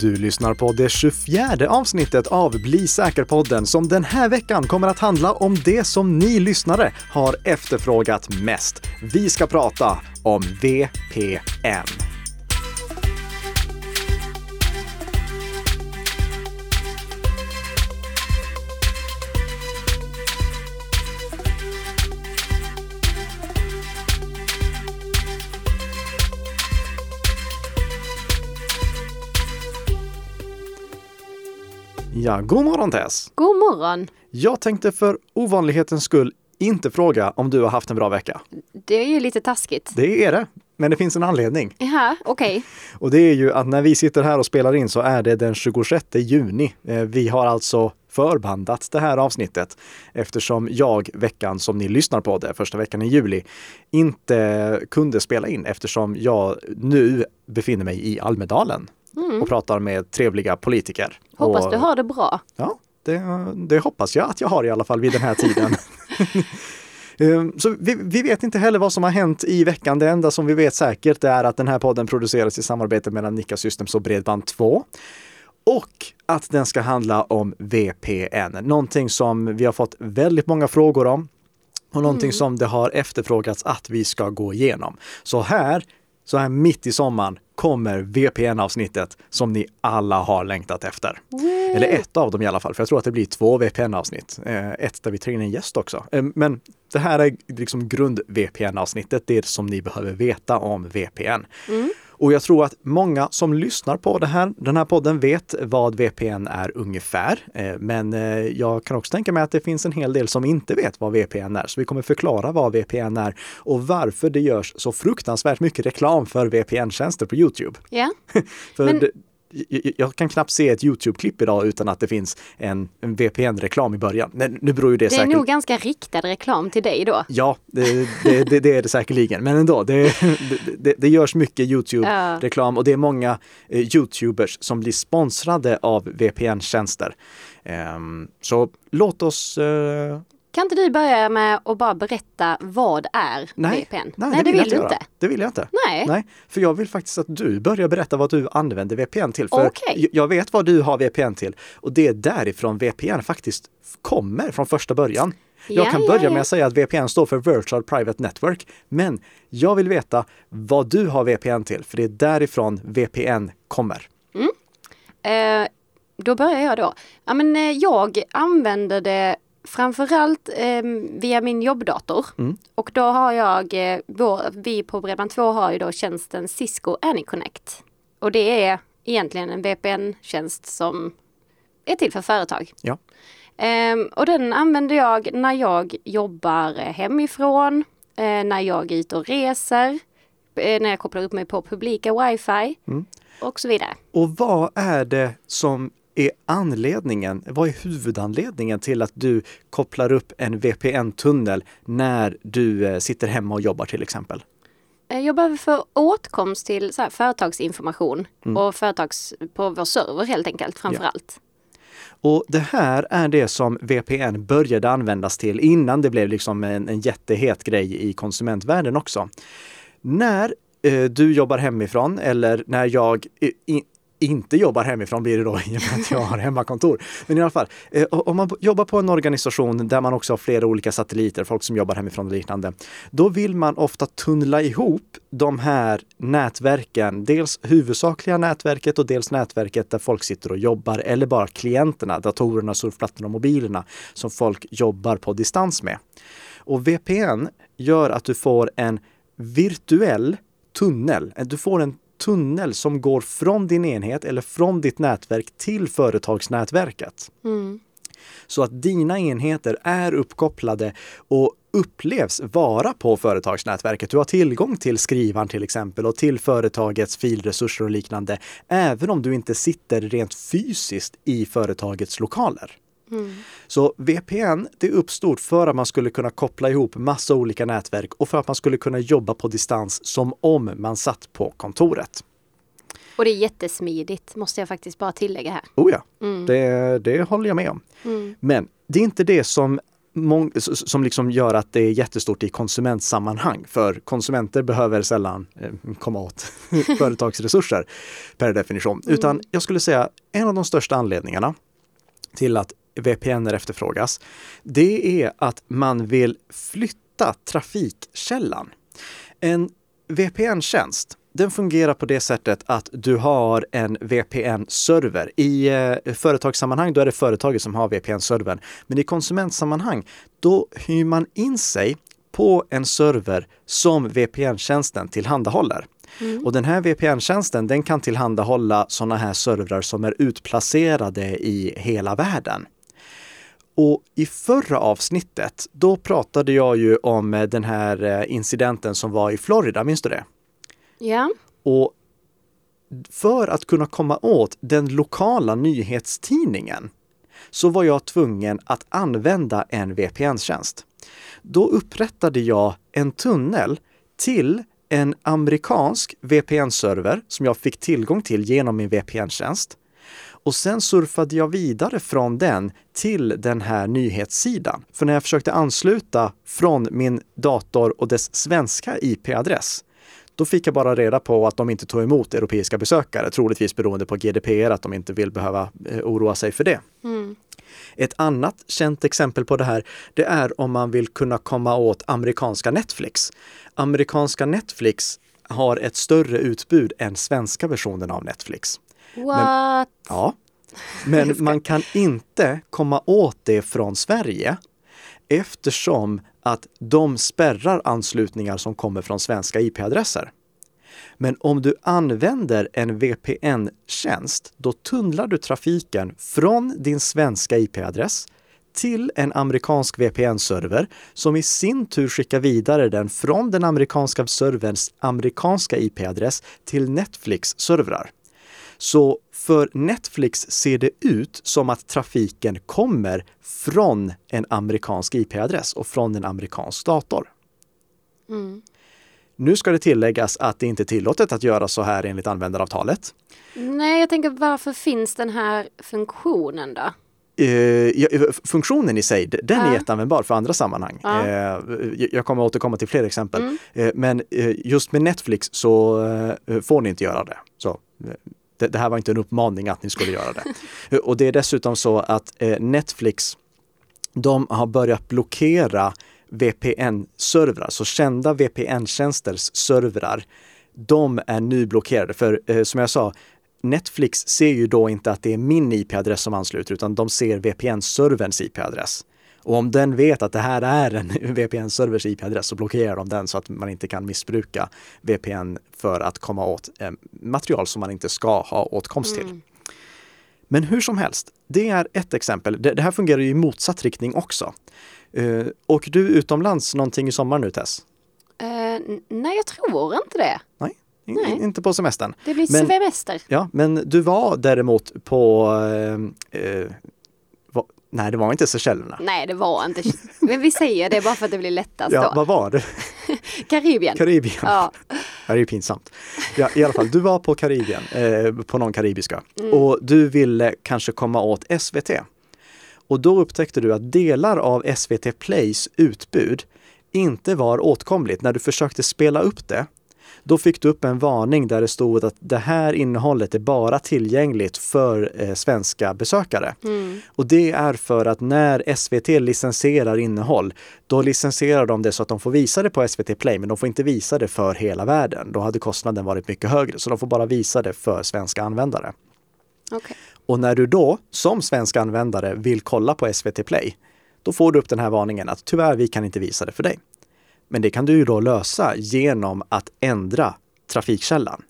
Du lyssnar på det 24 avsnittet av Bli säker-podden som den här veckan kommer att handla om det som ni lyssnare har efterfrågat mest. Vi ska prata om VPN. Ja, god morgon Tess! God morgon! Jag tänkte för ovanlighetens skull inte fråga om du har haft en bra vecka. Det är ju lite taskigt. Det är det, men det finns en anledning. Ja, okej. Och det är ju att när vi sitter här och spelar in så är det den 26 juni. Eh, Vi har alltså förbandat det här avsnittet eftersom jag veckan som ni lyssnar på det, första veckan i juli, inte kunde spela in eftersom jag nu befinner mig i Almedalen och pratar med trevliga politiker. Mm. Hoppas och, du har det bra. Ja, det, det hoppas jag att jag har i alla fall vid den här tiden. Eh, Så vi, vi vet inte heller vad som har hänt i veckan. Det enda som vi vet säkert är att den här podden produceras i samarbete mellan Nika Systems och Bredband2. Och att den ska handla om VPN, någonting som vi har fått väldigt många frågor om och någonting som det har efterfrågats att vi ska gå igenom. Så här, så här mitt i sommaren kommer VPN-avsnittet som ni alla har längtat efter. Eller ett av dem i alla fall, för jag tror att det blir två VPN-avsnitt. Eh, Ett där vi tar in en gäst också. Eh, Men det här är liksom grund-VPN-avsnittet, det som ni behöver veta om VPN. Och jag tror att många som lyssnar på det här, den här podden vet vad VPN är ungefär. Eh, Men eh, jag kan också tänka mig att det finns en hel del som inte vet vad VPN är. Så vi kommer förklara vad VPN är och varför det görs så fruktansvärt mycket reklam för VPN-tjänster på Youtube. Ja, För Men- jag, kan knappt se ett Youtube-klipp idag utan att det finns en, en VPN-reklam i början. Nej, nu beror ju det, det är säkert... nog ganska riktad reklam till dig då. Ja, det, det, det, är det säkerligen. Men ändå, det, det, det, görs mycket Youtube-reklam och det är många eh, Youtubers som blir sponsrade av VPN-tjänster. Ehm, så låt oss... Kan inte du börja med att bara berätta vad är nej, VPN? nej, det, vill jag vill du inte. Det vill jag inte. Nej. Nej, för jag vill faktiskt att du börjar berätta vad du använder VPN till. För Okej. jag- vet vad du har VPN till och det är därifrån VPN faktiskt kommer från första början. Jag Ja, kan ja, börja ja. med att säga att VPN står för Virtual Private Network, men jag vill veta vad du har VPN till, för det är därifrån VPN kommer. Eh, då börjar jag då. Ja, men, eh, jag använder det framförallt eh, via min jobbdator. Mm. Och då har jag, eh, vår, vi på Bredband2 har ju då tjänsten Cisco AnyConnect. Och det är egentligen en VPN-tjänst som är till för företag. Ja. Ehm, och den använder jag när jag jobbar eh, hemifrån, eh, när jag är ute och reser, eh, när jag kopplar upp mig på publika wifi Mm. och så vidare. Och vad är det som är anledningen, vad är huvudanledningen till att du kopplar upp en VPN-tunnel när du eh, sitter hemma och jobbar till exempel? Eh, Jag behöver få åtkomst till här, företagsinformation Mm. och företags, på vår server helt enkelt framför allt. Och det här är det som VPN började användas till innan det blev liksom en, en jättehet grej i konsumentvärlden också. När eh, du jobbar hemifrån eller när jag i, inte jobbar hemifrån blir det då i och med att jag har hemmakontor. Men i alla fall, eh, om man jobbar på en organisation där man också har flera olika satelliter, folk som jobbar hemifrån och liknande, då vill man ofta tunnla ihop de här nätverken, dels huvudsakliga nätverket och dels nätverket där folk sitter och jobbar eller bara klienterna, datorerna, surfplattorna och mobilerna som folk jobbar på distans med. Och VPN gör att du får en virtuell tunnel. Eh, du får en tunnel som går från din enhet eller från ditt nätverk till företagsnätverket. Mm. Så att dina enheter är uppkopplade och upplevs vara på företagsnätverket. Du har tillgång till skrivaren till exempel och till företagets filresurser och liknande, även om du inte sitter rent fysiskt i företagets lokaler. Så VPN, det uppstod för att man skulle kunna koppla ihop massa olika nätverk och för att man skulle kunna jobba på distans som om man satt på kontoret. Och det är jättesmidigt måste jag faktiskt bara tillägga här. Oh ja, det, det håller jag med om. Men det är inte det som som liksom gör att det är jättestort i konsumentsammanhang. För konsumenter behöver sällan eh, komma åt företagsresurser per definition. Mm. Utan jag skulle säga en av de största anledningarna till att VPN efterfrågas, det är att man vill flytta trafikkällan. En VPN-tjänst den fungerar på det sättet att du har en VPN-server. I eh, företagssammanhang då är det företaget som har VPN-servern. Men i konsumentsammanhang då hyr man in sig på en server som VPN-tjänsten tillhandahåller. Mm. Och den här VPN-tjänsten den kan tillhandahålla sådana här servrar som är utplacerade i hela världen. Och i förra avsnittet, då pratade jag ju om eh, den här eh, incidenten som var i Florida, minns du det? Ja. Och för att kunna komma åt den lokala nyhetstidningen så var jag tvungen att använda en VPN-tjänst. Då upprättade jag en tunnel till en amerikansk VPN-server som jag fick tillgång till genom min VPN-tjänst. Och sen surfade jag vidare från den till den här nyhetssidan. För när jag försökte ansluta från min dator och dess svenska IP-adress då fick jag bara reda på att de inte tog emot europeiska besökare, troligtvis beroende på GDPR, att de inte vill behöva eh, oroa sig för det. Mm. Ett annat känt exempel på det här, det är om man vill kunna komma åt amerikanska Netflix. Amerikanska Netflix har ett större utbud än svenska versionen av Netflix. What? Men, ja, men man kan inte komma åt det från Sverige eftersom att de spärrar anslutningar som kommer från svenska IP-adresser. Men om du använder en VPN-tjänst, då tunnlar du trafiken från din svenska IP-adress till en amerikansk VPN-server som i sin tur skickar vidare den från den amerikanska serverns amerikanska IP-adress till Netflix servrar. Så för Netflix ser det ut som att trafiken kommer från en amerikansk IP-adress och från en amerikansk dator. Mm. Nu ska det tilläggas att det inte är tillåtet att göra så här enligt användaravtalet. Nej, jag tänker varför finns den här funktionen då? Uh, funktionen i sig, den är jätteanvändbar för andra sammanhang. Uh. Uh, jag kommer återkomma till fler exempel. Mm. men just med Netflix så får ni inte göra det. Så det, det, här var inte en uppmaning att ni skulle göra det. Och det är dessutom så att eh, Netflix, de har börjat blockera VPN-servrar, så kända VPN-tjänsters servrar. De är nu blockerade, för eh, som jag sa, Netflix ser ju då inte att det är min IP-adress som ansluter, utan de ser VPN-serverns IP-adress. Och om den vet att det här är en VPN-servers IP-adress så blockerar de den så att man inte kan missbruka VPN för att komma åt eh, material som man inte ska ha åtkomst till. Mm. Men hur som helst, det är ett exempel. Det, det här fungerar i motsatt riktning också. Uh, och du utomlands någonting i sommar nu Tess? Uh, nej, jag tror inte det. Nej, nej. inte på semestern. Det blir men, semester. Ja, men du var däremot på uh, Nej, det var inte Seychellerna. Nej, det var inte. Men vi säger det bara för att det blir lättast ja, då. vad var det? Karibien. Karibien. Ja. Det är ju pinsamt. Ja, I alla fall, du var på Karibien, eh, på någon karibiska. Mm. Och du ville kanske komma åt SVT. Och då upptäckte du att delar av SVT Plays utbud inte var åtkomligt. När du försökte spela upp det då fick du upp en varning där det stod att det här innehållet är bara tillgängligt för eh, svenska besökare. Mm. Och det är för att när SVT licensierar innehåll, då licensierar de det så att de får visa det på SVT Play, men de får inte visa det för hela världen. Då hade kostnaden varit mycket högre, så de får bara visa det för svenska användare. Okay. Och när du då som svensk användare vill kolla på SVT Play, då får du upp den här varningen att tyvärr, vi kan inte visa det för dig. Men det kan du ju då lösa genom att ändra trafikkällan.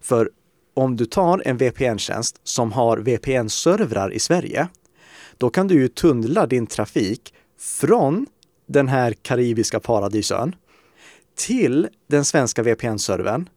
För om du tar en VPN-tjänst som har VPN-servrar i Sverige, då kan du ju tunnla din trafik från den här karibiska paradisön till den svenska VPN-servern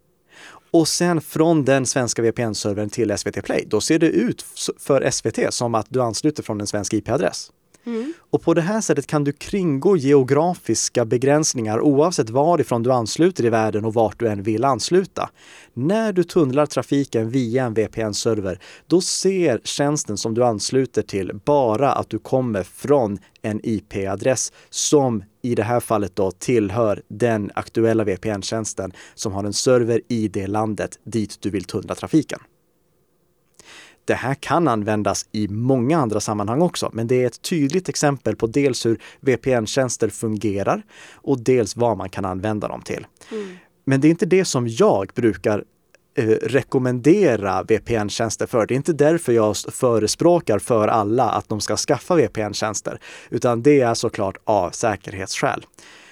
och sen från den svenska VPN-servern till SVT Play. Då ser det ut för SVT som att du ansluter från en svensk IP-adress. Mm. Och på det här sättet kan du kringgå geografiska begränsningar oavsett varifrån du ansluter i världen och vart du än vill ansluta. När du tunnlar trafiken via en VPN-server, då ser tjänsten som du ansluter till bara att du kommer från en IP-adress som i det här fallet då tillhör den aktuella VPN-tjänsten som har en server i det landet dit du vill tunnla trafiken. Det här kan användas i många andra sammanhang också, men det är ett tydligt exempel på dels hur VPN-tjänster fungerar och dels vad man kan använda dem till. Mm. Men det är inte det som jag brukar eh, rekommendera VPN-tjänster för. Det är inte därför jag förespråkar för alla att de ska skaffa VPN-tjänster, utan det är såklart av säkerhetsskäl.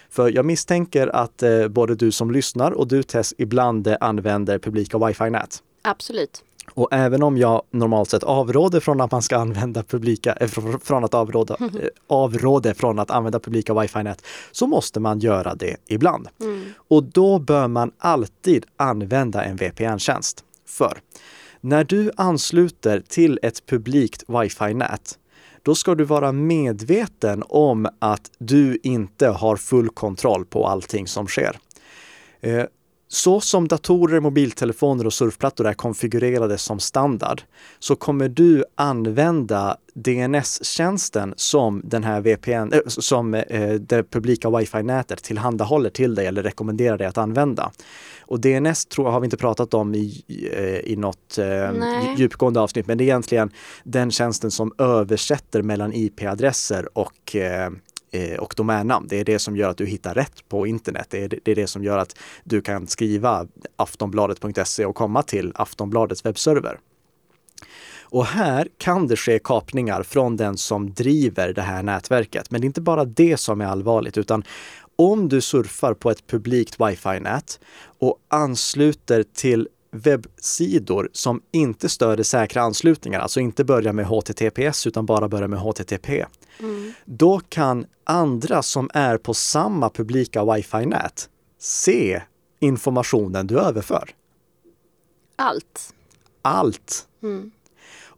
För jag misstänker att eh, både du som lyssnar och du Tess ibland eh, använder publika wifi-nät. Absolut. Och även om jag normalt sett avråder från att man ska använda publika, eh, fr- från att avråda, eh, avråder från att använda publika wifi-nät, så måste man göra det ibland. Mm. Och då bör man alltid använda en VPN-tjänst. För när du ansluter till ett publikt wifi-nät, då ska du vara medveten om att du inte har full kontroll på allting som sker. Eh, Så som datorer, mobiltelefoner och surfplattor är konfigurerade som standard så kommer du använda DNS-tjänsten som den här VPN, äh, som eh, det publika wifi-nätet tillhandahåller till dig eller rekommenderar dig att använda. Och DNS tror jag har vi inte pratat om i, eh, i något eh, djupgående avsnitt, men det är egentligen den tjänsten som översätter mellan IP-adresser och eh, eh, Eh, och domännamn. Det är det som gör att du hittar rätt på internet. Det är det, är det som gör att du kan skriva aftonbladet.se och komma till Aftonbladets webbserver. Och här kan det ske kapningar från den som driver det här nätverket. Men det är inte bara det som är allvarligt, utan om du surfar på ett publikt wifi-nät och ansluter till webbsidor som inte stöder säkra anslutningar, alltså inte börjar med HTTPS utan bara börjar med HTTP, Mm. då kan andra som är på samma publika wifi-nät se informationen du överför. Allt. Allt. Mm.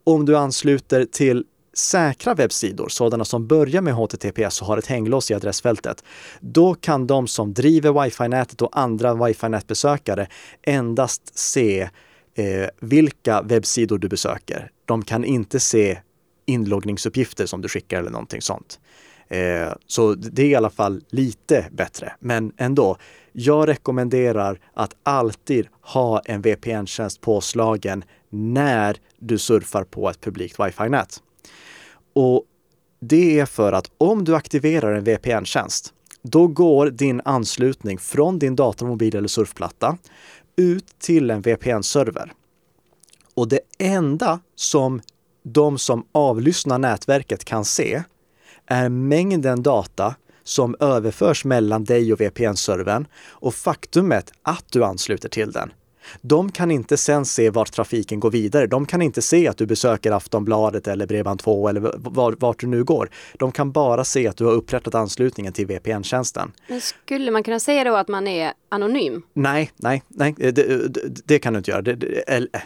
Om du ansluter till säkra webbsidor, sådana som börjar med HTTPS och har ett hänglås i adressfältet, då kan de som driver wifi-nätet och andra wifi-nätbesökare endast se eh, vilka webbsidor du besöker. De kan inte se inloggningsuppgifter som du skickar eller någonting sånt. Eh, så det är i alla fall lite bättre, men ändå. Jag rekommenderar att alltid ha en VPN-tjänst påslagen när du surfar på ett publikt wifi-nät. Och det är för att om du aktiverar en VPN-tjänst, då går din anslutning från din dator, mobil eller surfplatta ut till en VPN-server. Och det enda som de som avlyssnar nätverket kan se är mängden data som överförs mellan dig och VPN-servern och faktumet att du ansluter till den. De kan inte sen se vart trafiken går vidare. De kan inte se att du besöker Aftonbladet eller Bredband2 eller var, vart du nu går. De kan bara se att du har upprättat anslutningen till VPN-tjänsten. Men skulle man kunna säga då att man är anonym? Nej, nej, nej, det, det, det kan du inte göra. Det, det, eller,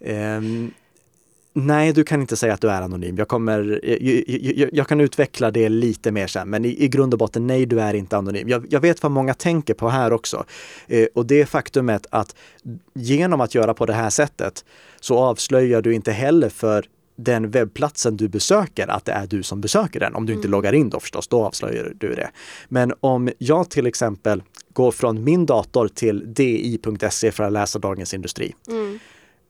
Ehm, nej, du kan inte säga att du är anonym. Jag, kommer, jag, jag, jag kan utveckla det lite mer sen, men i, i grund och botten, nej, du är inte anonym. Jag, jag vet vad många tänker på här också. Eh, och det faktumet att genom att göra på det här sättet så avslöjar du inte heller för den webbplatsen du besöker, att det är du som besöker den. Om du inte Mm. loggar in då förstås, då avslöjar du det. Men om jag till exempel går från min dator till di.se för att läsa Dagens Industri Mm.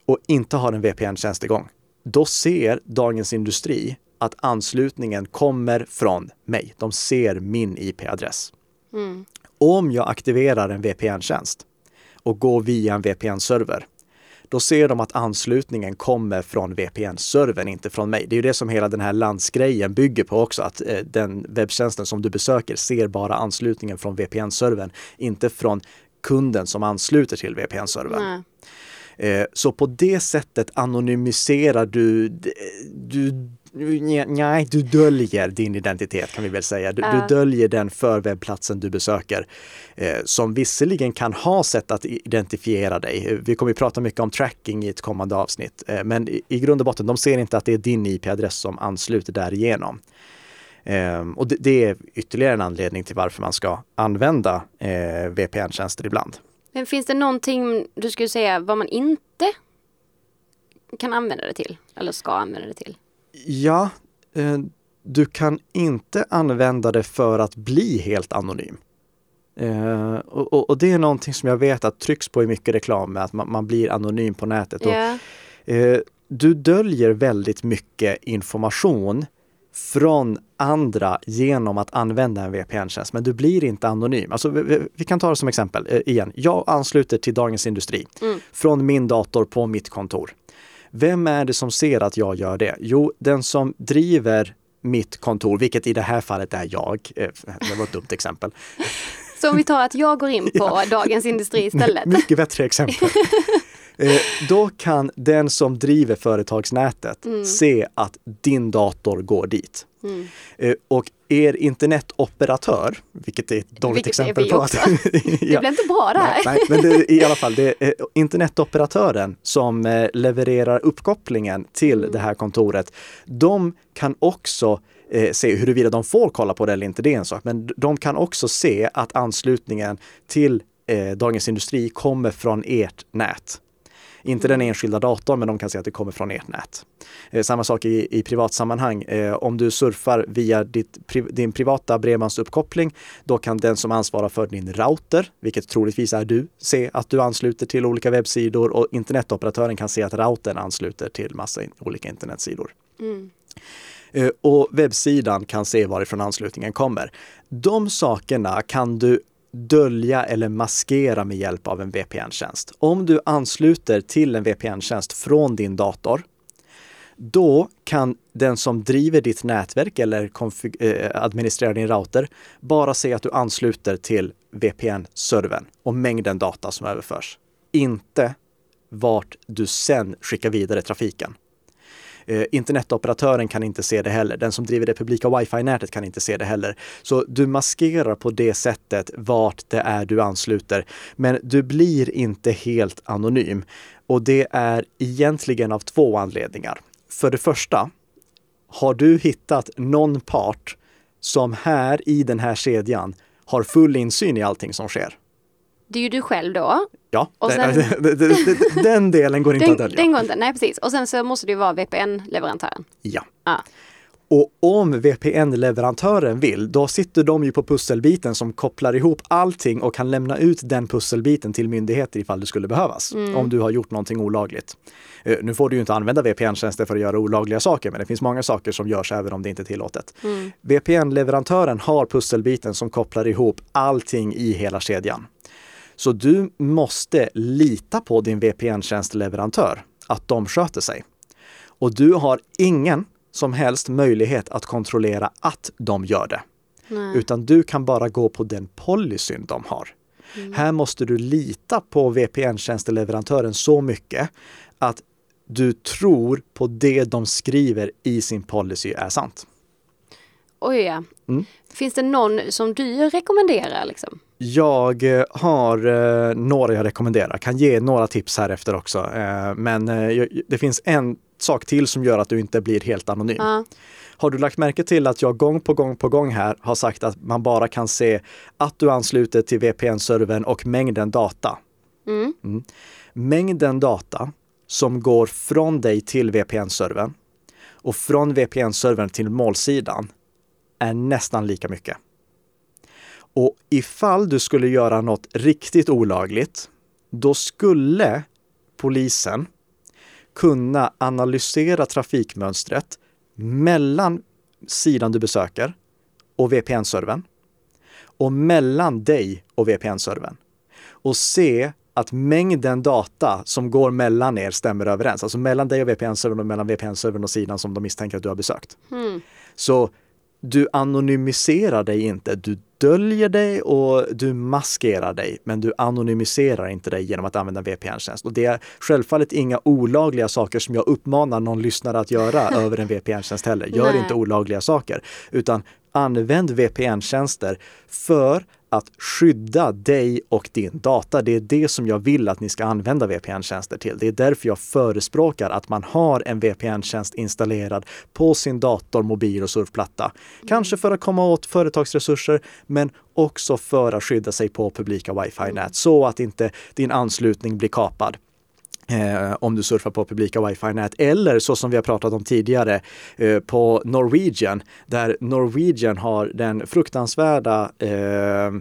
och inte har en VPN-tjänst igång, då ser Dagens Industri att anslutningen kommer från mig. De ser min IP-adress. Mm. Om jag aktiverar en VPN-tjänst och går via en VPN-server, då ser de att anslutningen kommer från VPN-servern, inte från mig. Det är ju det som hela den här landsgrejen bygger på också, att eh, den webbtjänsten som du besöker ser bara anslutningen från VPN-servern, inte från kunden som ansluter till VPN-servern. Eh, Så på det sättet anonymiserar du, du nej, du döljer din identitet kan vi väl säga. Du, du döljer den för webbplatsen du besöker. Eh, som visserligen kan ha sätt att identifiera dig. Vi kommer att prata mycket om tracking i ett kommande avsnitt. Eh, men i, i grund och botten, de ser inte att det är din IP-adress som ansluter därigenom. Eh, och det, det, är ytterligare en anledning till varför man ska använda eh, VPN-tjänster ibland. Men finns det någonting du skulle säga vad man inte kan använda det till? Eller ska använda det till? Ja, eh, du kan inte använda det för att bli helt anonym. Eh, och, och, och, det är någonting som jag vet att trycks på i mycket reklam med att man, man blir anonym på nätet. Yeah. Och, eh, du döljer väldigt mycket information från andra genom att använda en VPN-tjänst, men du blir inte anonym. Alltså, vi, vi kan ta det som exempel eh, igen. Jag ansluter till Dagens Industri mm. från min dator på mitt kontor. Vem är det som ser att jag gör det? Jo, den som driver mitt kontor, vilket i det här fallet är jag. Eh, det var ett dumt exempel. Så om vi tar att jag går in på ja. Dagens Industri istället. Mycket bättre exempel. Eh, då kan den som driver företagsnätet mm. se att din dator går dit. Mm. Eh, och er internetoperatör, vilket är ett dåligt vilket exempel på att... ja, det blir inte bra det här. Nej, men det, i alla fall, det är internetoperatören som eh, levererar uppkopplingen till mm. det här kontoret. De kan också eh, se huruvida de får kolla på det eller inte, det är en sak. Men de kan också se att anslutningen till eh, Dagens Industri kommer från ert nät. Inte den enskilda datorn, men de kan se att det kommer från ert nät. Eh, samma sak i, i privatsammanhang. Eh, om du surfar via ditt, din privata bredbandsuppkoppling, då kan den som ansvarar för din router, vilket troligtvis är du, se att du ansluter till olika webbsidor och internetoperatören kan se att routern ansluter till massa olika internetsidor. Mm. Eh, och webbsidan kan se varifrån anslutningen kommer. De sakerna kan du dölja eller maskera med hjälp av en VPN-tjänst. Om du ansluter till en VPN-tjänst från din dator, då kan den som driver ditt nätverk eller eh, administrerar din router bara se att du ansluter till VPN-servern och mängden data som överförs. Inte vart du sen skickar vidare trafiken. Eh, internetoperatören kan inte se det heller. Den som driver det publika wifi-nätet kan inte se det heller. Så du maskerar på det sättet vart det är du ansluter. Men du blir inte helt anonym. Och det är egentligen av två anledningar. För det första, har du hittat någon part som här i den här kedjan har full insyn i allting som sker? Det är ju du själv då. Ja, och sen, den delen går inte den, att dölja. Den går inte, nej precis. Och sen så måste det ju vara VPN-leverantören. Ja. Ah. Och om VPN-leverantören vill, då sitter de ju på pusselbiten som kopplar ihop allting och kan lämna ut den pusselbiten till myndigheter ifall det skulle behövas. Mm. Om du har gjort någonting olagligt. Eh, nu får du ju inte använda VPN-tjänster för att göra olagliga saker, men det finns många saker som görs även om det inte är tillåtet. Mm. VPN-leverantören har pusselbiten som kopplar ihop allting i hela kedjan. Så du måste lita på din VPN-tjänstleverantör, att de sköter sig. Och du har ingen som helst möjlighet att kontrollera att de gör det. Nej. Utan du kan bara gå på den policyn de har. Mm. Här måste du lita på VPN-tjänsteleverantören så mycket att du tror på det de skriver i sin policy är sant. Oj ja. Mm. Finns det någon som du rekommenderar? Liksom? Jag eh, har eh, några jag rekommenderar, kan ge några tips här efter också. Eh, men det finns en sak till som gör att du inte blir helt anonym. Uh. Har du lagt märke till att jag gång på gång på gång här har sagt att man bara kan se att du ansluter till VPN-servern och mängden data? Mm. Mm. Mängden data som går från dig till VPN-servern och från VPN-servern till målsidan är nästan lika mycket. Och ifall du skulle göra något riktigt olagligt, då skulle polisen kunna analysera trafikmönstret mellan sidan du besöker och VPN-servern och mellan dig och VPN-servern och se att mängden data som går mellan er stämmer överens. Alltså mellan dig och VPN-servern och mellan VPN-servern och sidan som de misstänker att du har besökt. Mm. Så du anonymiserar dig inte, du döljer dig och du maskerar dig, men du anonymiserar inte dig genom att använda VPN-tjänst. Och det är självfallet inga olagliga saker som jag uppmanar någon lyssnare att göra över en VPN-tjänst heller. Gör Nej. inte olagliga saker, utan använd VPN-tjänster för att skydda dig och din data. Det är det som jag vill att ni ska använda VPN-tjänster till. Det är därför jag förespråkar att man har en VPN-tjänst installerad på sin dator, mobil och surfplatta. Kanske för att komma åt företagsresurser, men också för att skydda sig på publika wifi-nät så att inte din anslutning blir kapad. Eh, om du surfar på publika wifi-nät eller så som vi har pratat om tidigare eh, på Norwegian där Norwegian har den fruktansvärda eh,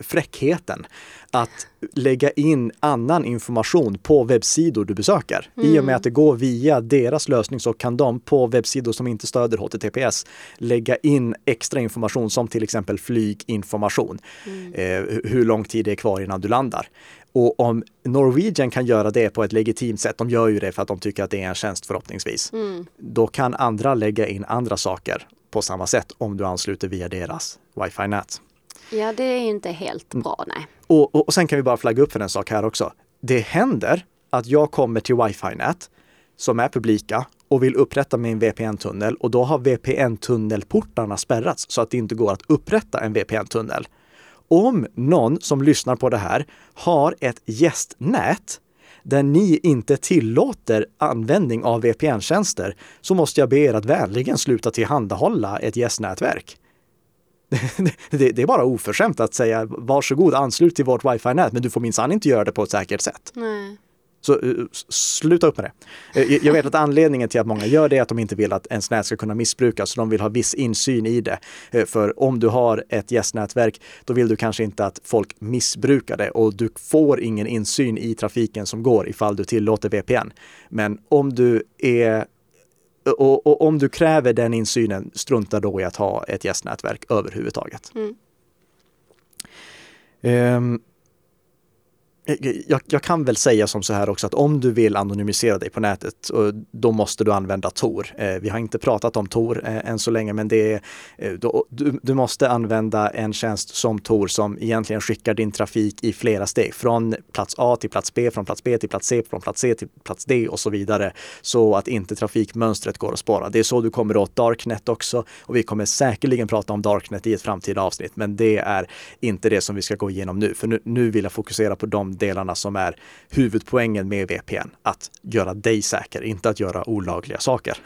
fräckheten att lägga in annan information på webbsidor du besöker. Mm. I och med att det går via deras lösning så kan de på webbsidor som inte stöder HTTPS lägga in extra information som till exempel flyginformation. Mm. Eh, hur lång tid det är kvar innan du landar. Och om Norwegian kan göra det på ett legitimt sätt, de gör ju det för att de tycker att det är en tjänst förhoppningsvis, mm. då kan andra lägga in andra saker på samma sätt om du ansluter via deras wifi-nät. Ja, det är inte helt bra, nej. Och, och, och sen kan vi bara flagga upp för en sak här också. Det händer att jag kommer till wifi-nät som är publika och vill upprätta min VPN-tunnel och då har VPN-tunnelportarna spärrats så att det inte går att upprätta en VPN-tunnel. Om någon som lyssnar på det här har ett gästnät där ni inte tillåter användning av VPN-tjänster så måste jag be er att vänligen sluta tillhandahålla ett gästnätverk. det, är bara oförskämt att säga varsågod anslut till vårt wifi-nät men du får minsann inte göra det på ett säkert sätt. Nej. Så uh, sluta upp med det. Uh, jag vet att anledningen till att många gör det är att de inte vill att ens nät ska kunna missbrukas, så de vill ha viss insyn i det. Uh, för om du har ett gästnätverk, då vill du kanske inte att folk missbrukar det och du får ingen insyn i trafiken som går ifall du tillåter VPN. Men om du är och, och, om du kräver den insynen, strunta då i att ha ett gästnätverk överhuvudtaget. Mm. Um, Eh, eh, jag, jag, kan väl säga som så här också att om du vill anonymisera dig på nätet, då måste du använda Tor. Eh, vi har inte pratat om Tor än så länge, men det är, du, du, måste använda en tjänst som Tor som egentligen skickar din trafik i flera steg. Från plats A till plats B, från plats B till plats C, från plats C till plats D och så vidare. Så att inte trafikmönstret går att spåra. Det är så du kommer åt Darknet också. Och vi kommer säkerligen prata om Darknet i ett framtida avsnitt, men det är inte det som vi ska gå igenom nu. För nu, nu vill jag fokusera på de delarna som är huvudpoängen med VPN. Att göra dig säker, inte att göra olagliga saker.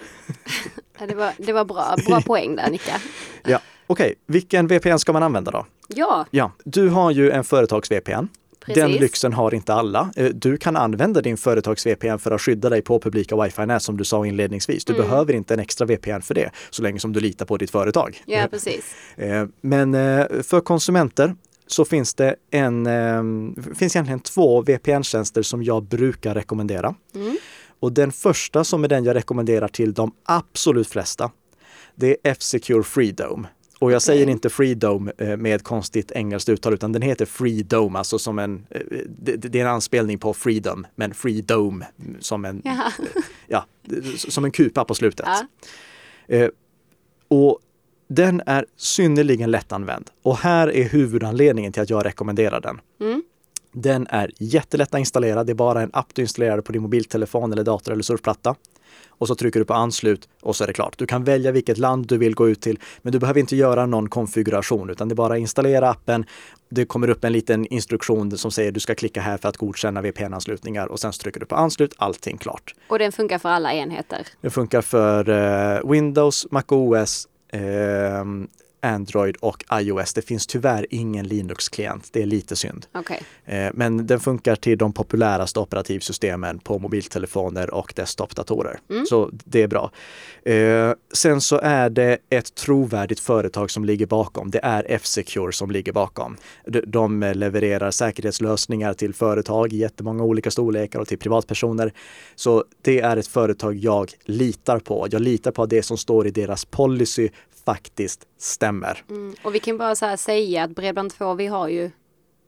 det, var, det var bra, bra poäng där Nika. ja, Okej, okay. vilken VPN ska man använda då? Ja. ja du har ju en företags-VPN. Den lyxen har inte alla. Eh, du kan använda din företags-VPN för att skydda dig på publika wifi-nät som du sa inledningsvis. Du mm. behöver inte en extra VPN för det, så länge som du litar på ditt företag. Ja, precis. Eh, men eh, för konsumenter så finns det en, eh, finns egentligen två VPN-tjänster som jag brukar rekommendera. Mm. Och den första som är den jag rekommenderar till de absolut flesta, det är F-Secure Freedome. Och jag säger inte Freedome eh, med konstigt engelskt uttal utan den heter Freedome, alltså som en, eh, det, är en anspelning på Freedom, men Freedome som en, Jaha. ja, som en kupa på slutet. Ja. Och den är synnerligen lättanvänd och här är huvudanledningen till att jag rekommenderar den. Mm. Den är jättelätt att installera. Det är bara en app du installerar på din mobiltelefon eller dator eller surfplatta. Och så trycker du på anslut och så är det klart. Du kan välja vilket land du vill gå ut till, men du behöver inte göra någon konfiguration utan det är bara installera appen. Det kommer upp en liten instruktion som säger du ska klicka här för att godkänna VPN-anslutningar och sen så trycker du på anslut, allting klart. Och den funkar för alla enheter? Den funkar för uh, Windows, MacOS, eh, Um. Android och iOS. Det finns tyvärr ingen Linux-klient. Det är lite synd. Okay. Eh, men den funkar till de populäraste operativsystemen på mobiltelefoner och desktopdatorer. Mm. Så det är bra. Eh, sen så är det ett trovärdigt företag som ligger bakom. Det är F-Secure som ligger bakom. De levererar säkerhetslösningar till företag i jättemånga olika storlekar och till privatpersoner. Så det är ett företag jag litar på. Jag litar på det som står i deras policy faktiskt stämmer. Mm. Och vi kan bara så säga att Bredband2, vi har ju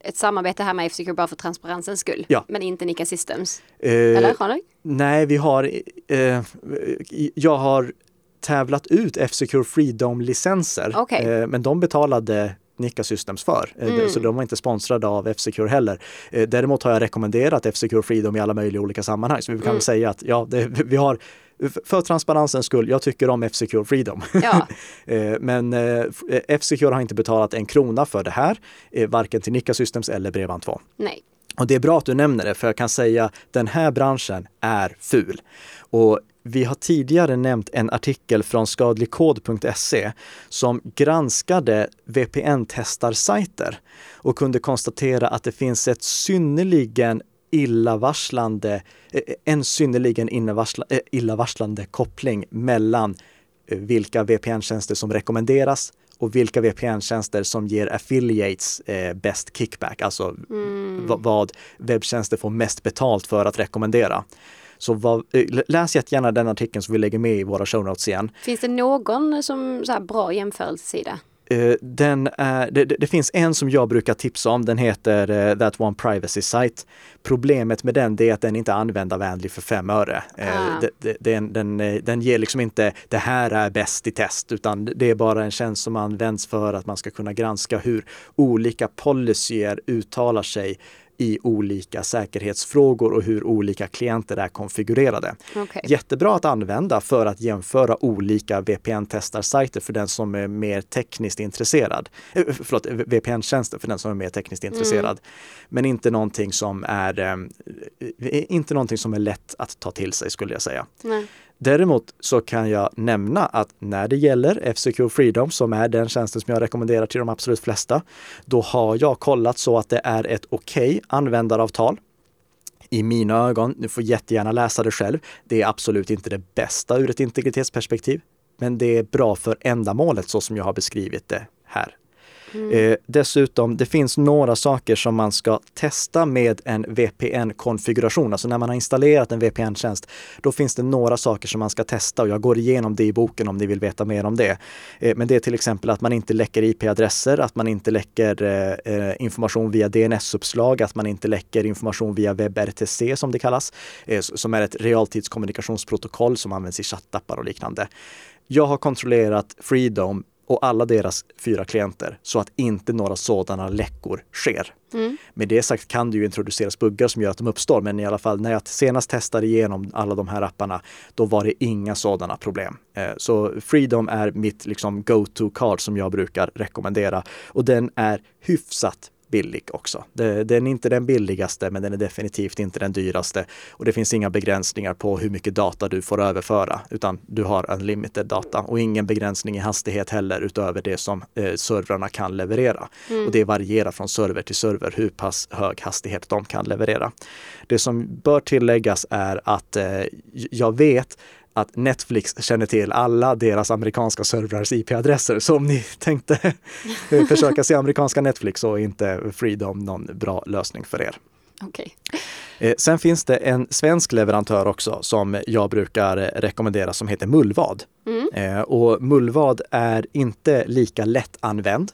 ett samarbete här med F-Secure bara för transparensens skull. Ja. Men inte Nika Systems. Eh, Eller har ni? Nej, vi har, eh, jag har tävlat ut F-Secure Freedom-licenser. Okej. Eh, men de betalade Nika Systems för. Eh, Mm. Så de var inte sponsrade av F-Secure heller. Eh, Däremot har jag rekommenderat F-Secure Freedom i alla möjliga olika sammanhang. Så vi kan Mm. väl säga att ja, det, vi har för transparensens skull, jag tycker om F-Secure Freedom. Ja, Eh, Men eh, F-Secure har inte betalat en krona för det här, eh, varken till Nika Systems eller Bredband2. nej. Och det är bra att du nämner det, för jag kan säga den här branschen är ful. Och vi har tidigare nämnt en artikel från skadligkod.se som granskade VPN-testarsajter och kunde konstatera att det finns ett synnerligen illavarslande, eh, en synnerligen eh, illavarslande koppling mellan eh, vilka VPN-tjänster som rekommenderas och vilka VPN-tjänster som ger affiliates eh, bäst kickback, alltså Mm. va- vad webbtjänster får mest betalt för att rekommendera. Så vad, läs jättegärna den artikeln som vi lägger med i våra show notes igen. Finns det någon som så bra jämförelsesida? Eh, Den är, det, det finns en som jag brukar tipsa om, den heter eh, That One Privacy Site. Problemet med den är att den inte är användarvänlig för fem öre. Eh, Ah. Den, den, den ger liksom inte det här är bäst i test, utan det är bara en tjänst som används för att man ska kunna granska hur olika policyer uttalar sig i olika säkerhetsfrågor och hur olika klienter är konfigurerade. Okej. Jättebra att använda för att jämföra olika VPN-testarsajter för den som är mer tekniskt intresserad. Eh, Förlåt, VPN-tjänster för den som är mer tekniskt intresserad. Men inte någonting som är eh, inte någonting som är lätt att ta till sig skulle jag säga. Nej. Däremot så kan jag nämna att när det gäller F-Secure Freedom, som är den tjänsten som jag rekommenderar till de absolut flesta, då har jag kollat så att det är ett okej användaravtal. I mina ögon, du får jättegärna läsa det själv, det är absolut inte det bästa ur ett integritetsperspektiv, men det är bra för ändamålet så som jag har beskrivit det här. Mm. Eh, dessutom, det finns några saker som man ska testa med en VPN-konfiguration. Alltså när man har installerat en VPN-tjänst, då finns det några saker som man ska testa och jag går igenom det i boken om ni vill veta mer om det. Eh, men det är till exempel att man inte läcker IP-adresser, att man inte läcker eh, eh information via DNS-uppslag, att man inte läcker information via WebRTC som det kallas, eh, som är ett realtidskommunikationsprotokoll som används i chattappar och liknande. Jag har kontrollerat Freedom och alla deras fyra klienter så att inte några sådana läckor sker. Mm. Med det sagt kan det ju introduceras buggar som gör att de uppstår, men i alla fall när jag senast testade igenom alla de här apparna, då var det inga sådana problem. Eh, Så Freedom är mitt liksom go-to-card som jag brukar rekommendera och den är hyfsat billig också. Det- Den är inte den billigaste, men den är definitivt inte den dyraste. Och det finns inga begränsningar på hur mycket data du får överföra, utan du har unlimited data och ingen begränsning i hastighet heller utöver det som eh, servrarna kan leverera. Och det varierar från server till server hur pass hög hastighet de kan leverera. Det som bör tilläggas är att eh, jag vet att Netflix känner till alla deras amerikanska servrars IP-adresser. Så om ni tänkte eh, försöka se amerikanska Netflix så är inte Freedom någon bra lösning för er. Okej. Eh, Sen finns det en svensk leverantör också som jag brukar rekommendera som heter Mullvad. Mm. Eh, Och Mullvad är inte lika lättanvänd.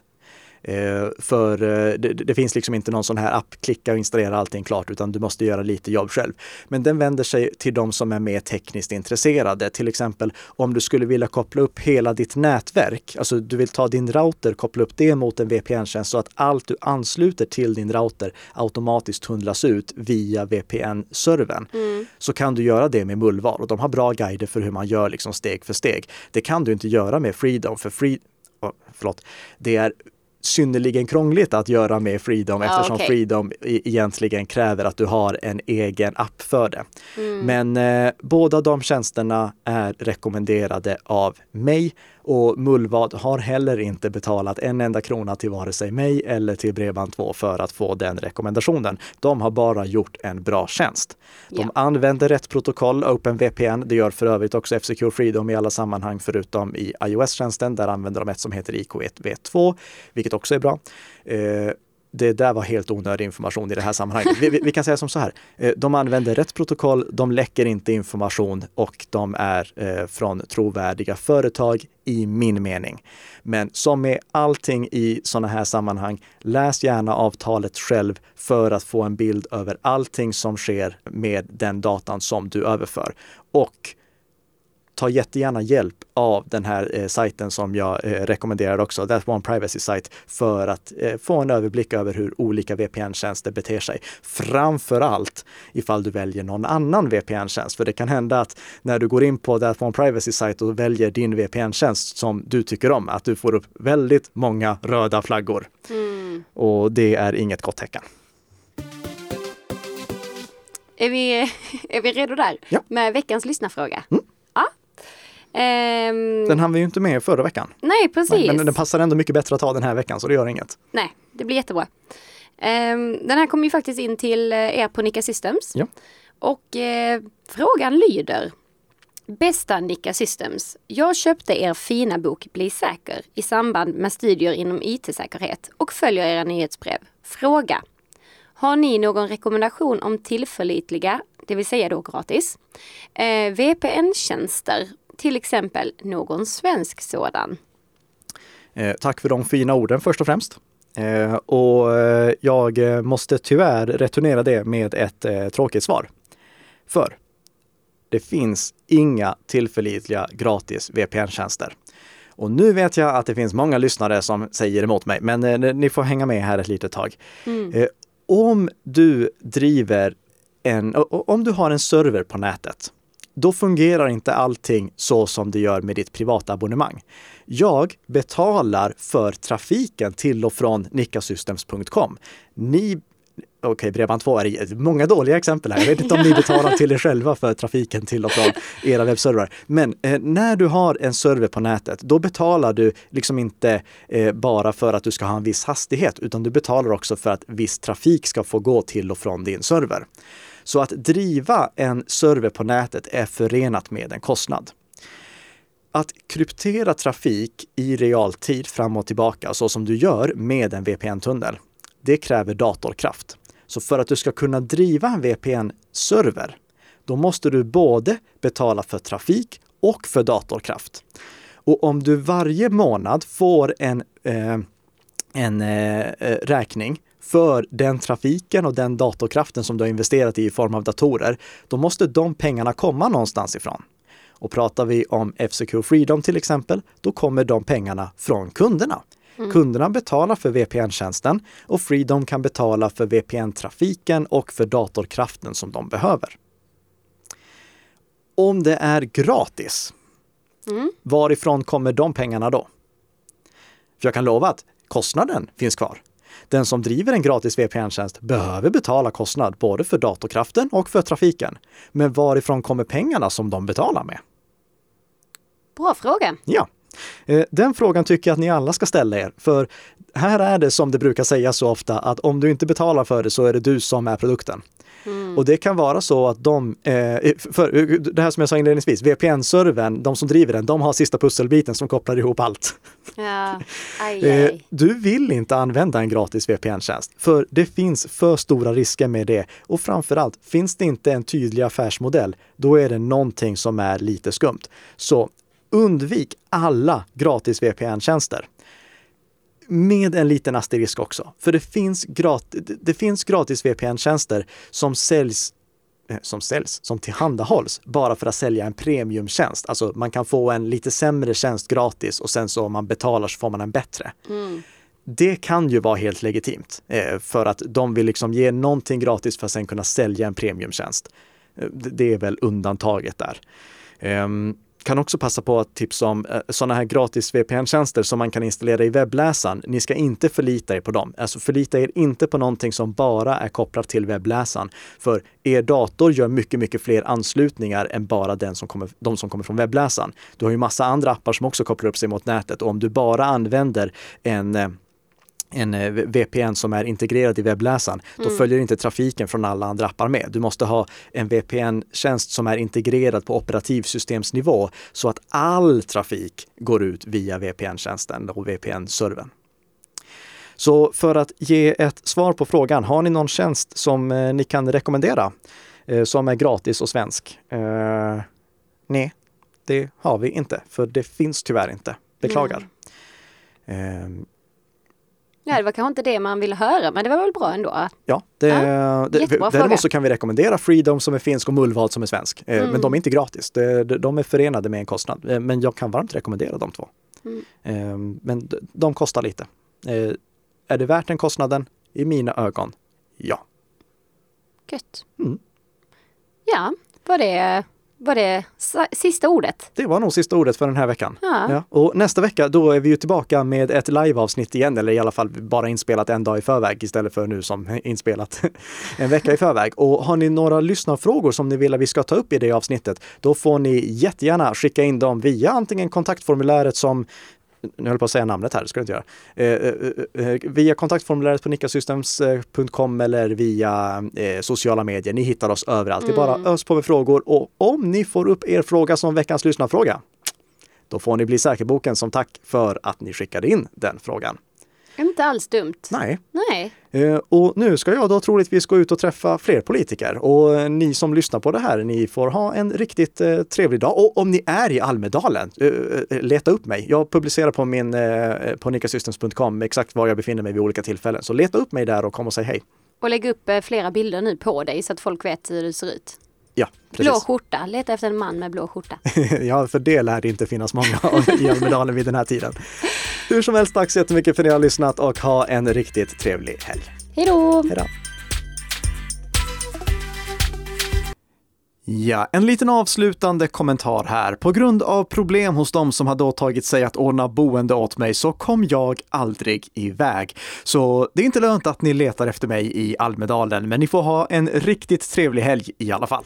Eh, För eh, det, det finns liksom inte någon sån här app, klicka och installera allting klart, utan du måste göra lite jobb själv. Men den vänder sig till de som är mer tekniskt intresserade. Till exempel om du skulle vilja koppla upp hela ditt nätverk, alltså du vill ta din router, koppla upp det mot en VPN-tjänst så att allt du ansluter till din router automatiskt tunnlas ut via VPN-servern Mm. så kan du göra det med Mullvad och de har bra guider för hur man gör liksom steg för steg. Det kan du inte göra med Freedom, för free, förlåt, det är synnerligen krångligt att göra med Freedom Ja, eftersom okej. Freedom e- egentligen kräver att du har en egen app för det. Mm. Men eh, båda de tjänsterna är rekommenderade av mig och Mullvad har heller inte betalat en enda krona till vare sig mig eller till Bredband2 för att få den rekommendationen. De har bara gjort en bra tjänst. De Ja. använder rätt protokoll, OpenVPN. Det gör för övrigt också F-Secure Freedom i alla sammanhang förutom i iOS-tjänsten. Där använder de ett som heter IK1V2, vilket vilket också är bra. Eh, det där var helt onödig information i det här sammanhanget. Vi, vi, vi kan säga som så här, eh, de använder rätt protokoll, de läcker inte information och de är eh, från trovärdiga företag i min mening. Men som med allting i sådana här sammanhang, läs gärna avtalet själv för att få en bild över allting som sker med den datan som du överför. Och ta jättegärna hjälp av den här eh, sajten som jag eh, rekommenderar också, That One Privacy Site, för att eh, få en överblick över hur olika VPN-tjänster beter sig. Framför allt ifall du väljer någon annan VPN-tjänst, för det kan hända att när du går in på That One Privacy Site och väljer din VPN-tjänst som du tycker om, att du får upp väldigt många röda flaggor. Mm. Och det är inget gott tecken. Är vi, är vi redo där ja. med veckans lyssnarfråga? Mm. Um, den hann vi ju inte med förra veckan. Nej, precis. Men, men den passar ändå mycket bättre att ta den här veckan så det gör inget. Nej, det blir jättebra. Um, den här kommer ju faktiskt in till eh, er på Nika Systems. Ja. Och eh, frågan lyder Bästa Nika Systems. Jag köpte er fina bok Bli säker i samband med studier inom IT-säkerhet och följer era nyhetsbrev. Fråga. Har ni någon rekommendation om tillförlitliga, det vill säga då gratis, eh, VPN-tjänster? Till exempel någon svensk sådan. Eh, tack för de fina orden först och främst. Eh, och eh, jag måste tyvärr returnera det med ett eh, tråkigt svar. För det finns inga tillförlitliga gratis VPN-tjänster. Och nu vet jag att det finns många lyssnare som säger emot mig, men eh, ni får hänga med här ett litet tag. Mm. Eh, om du driver en, om du har en server på nätet, då fungerar inte allting så som det gör med ditt privata abonnemang. Jag betalar för trafiken till och från nickasystems.com. Ni Okej, okay, Bredband2 är många dåliga exempel här. Jag vet inte om ni betalar till er själva för trafiken till och från era webbservrar. Men eh, när du har en server på nätet, då betalar du liksom inte eh, bara för att du ska ha en viss hastighet, utan du betalar också för att viss trafik ska få gå till och från din server. Så att driva en server på nätet är förenat med en kostnad. Att kryptera trafik i realtid fram och tillbaka, så som du gör med en VPN-tunnel, det kräver datorkraft. Så för att du ska kunna driva en VPN-server, då måste du både betala för trafik och för datorkraft. Och om du varje månad får en, eh, en eh, eh räkning för den trafiken och den datorkraften som du har investerat i i form av datorer, då måste de pengarna komma någonstans ifrån. Och pratar vi om F-Secure Freedom till exempel, då kommer de pengarna från kunderna. Mm. Kunderna betalar för VPN-tjänsten och Freedom kan betala för VPN-trafiken och för datorkraften som de behöver. Om det är gratis, mm. varifrån kommer de pengarna då? För jag kan lova att kostnaden finns kvar. Den som driver en gratis VPN-tjänst behöver betala kostnad både för datorkraften och för trafiken. Men varifrån kommer pengarna som de betalar med? Bra fråga. Ja. Eh, den frågan tycker jag att ni alla ska ställa er, för här är det som det brukar sägas så ofta att om du inte betalar för det så är det du som är produkten. Mm. Och det kan vara så att de, eh, för det här som jag sa inledningsvis, VPN-servern, de som driver den, de har sista pusselbiten som kopplar ihop allt. Ja. Aj, eh, aj. Du vill inte använda en gratis VPN-tjänst, för det finns för stora risker med det. Och framförallt, finns det inte en tydlig affärsmodell, då är det någonting som är lite skumt. Så undvik alla gratis VPN-tjänster. Med en liten asterisk också, för det finns, grat det finns gratis VPN-tjänster som säljs eh, som säljs, som tillhandahålls bara för att sälja en premiumtjänst. Alltså man kan få en lite sämre tjänst gratis och sen så om man betalar så får man en bättre. Mm. Det kan ju vara helt legitimt eh, för att de vill liksom ge någonting gratis för att sen kunna sälja en premiumtjänst. Eh, det är väl undantaget där. Kan också passa på att tipsa om eh, sådana här gratis VPN-tjänster som man kan installera i webbläsaren. Ni ska inte förlita er på dem. Alltså förlita er inte på någonting som bara är kopplat till webbläsaren. För er dator gör mycket, mycket fler anslutningar än bara den som kommer, de som kommer från webbläsaren. Du har ju massa andra appar som också kopplar upp sig mot nätet och om du bara använder en eh, en eh, VPN som är integrerad i webbläsaren, då mm. följer inte trafiken från alla andra appar med. Du måste ha en VPN-tjänst som är integrerad på operativsystemsnivå så att all trafik går ut via VPN-tjänsten och VPN-servern. Så för att ge ett svar på frågan, har ni någon tjänst som eh, ni kan rekommendera eh, som är gratis och svensk? Eh, nej, det har vi inte, för det finns tyvärr inte. Beklagar. Mm. Ja, det var kanske inte det man ville höra, men det var väl bra ändå. Ja, det, Ja, det, fråga. däremot så kan vi rekommendera Freedom som är finsk och Mullvad som är svensk. Eh, Mm. Men de är inte gratis, de- de är förenade med en kostnad. Eh, Men jag kan varmt rekommendera de två. Mm. Eh, Men de kostar lite. Eh, Är det värt den kostnaden? I mina ögon, ja. Gött. Mm. Ja, var det, var det sista ordet? Det var nog sista ordet för den här veckan. Ja. Ja, och nästa vecka då är vi ju tillbaka med ett liveavsnitt igen, eller i alla fall bara inspelat en dag i förväg istället för nu som inspelat en vecka i förväg. Och har ni några lyssnarfrågor som ni vill att vi ska ta upp i det avsnittet, då får ni jättegärna skicka in dem via antingen kontaktformuläret som nu höll jag på att säga namnet här, det ska jag inte göra. Eh, eh, eh, via kontaktformuläret på nickasystems.com eller via eh, sociala medier. Ni hittar oss överallt. Det är bara ös på med frågor och om ni får upp er fråga som veckans lyssnarfråga, då får ni bli säkerboken som tack för att ni skickade in den frågan. Inte alls dumt. Nej. Nej. Eh, Och nu ska jag då troligtvis gå ut och träffa fler politiker och eh, ni som lyssnar på det här, ni får ha en riktigt eh, trevlig dag. Och om ni är i Almedalen, leta upp mig. Jag publicerar på min på nickasystems.com exakt var jag befinner mig vid olika tillfällen. Så leta upp mig där och kom och säg hej. Och lägg upp flera bilder nu på dig så att folk vet hur du ser ut. Ja, Blå skjorta, leta efter en man med blå skjorta. ja, för det lär det inte finnas många av i Almedalen vid den här tiden. Hur som helst, tack så jättemycket för att ni har lyssnat och ha en riktigt trevlig helg. Hej då! Hej då! Ja, en liten avslutande kommentar här. På grund av problem hos dem som hade åtagit sig att ordna boende åt mig så kom jag aldrig iväg. Så det är inte lönt att ni letar efter mig i Almedalen, men ni får ha en riktigt trevlig helg i alla fall.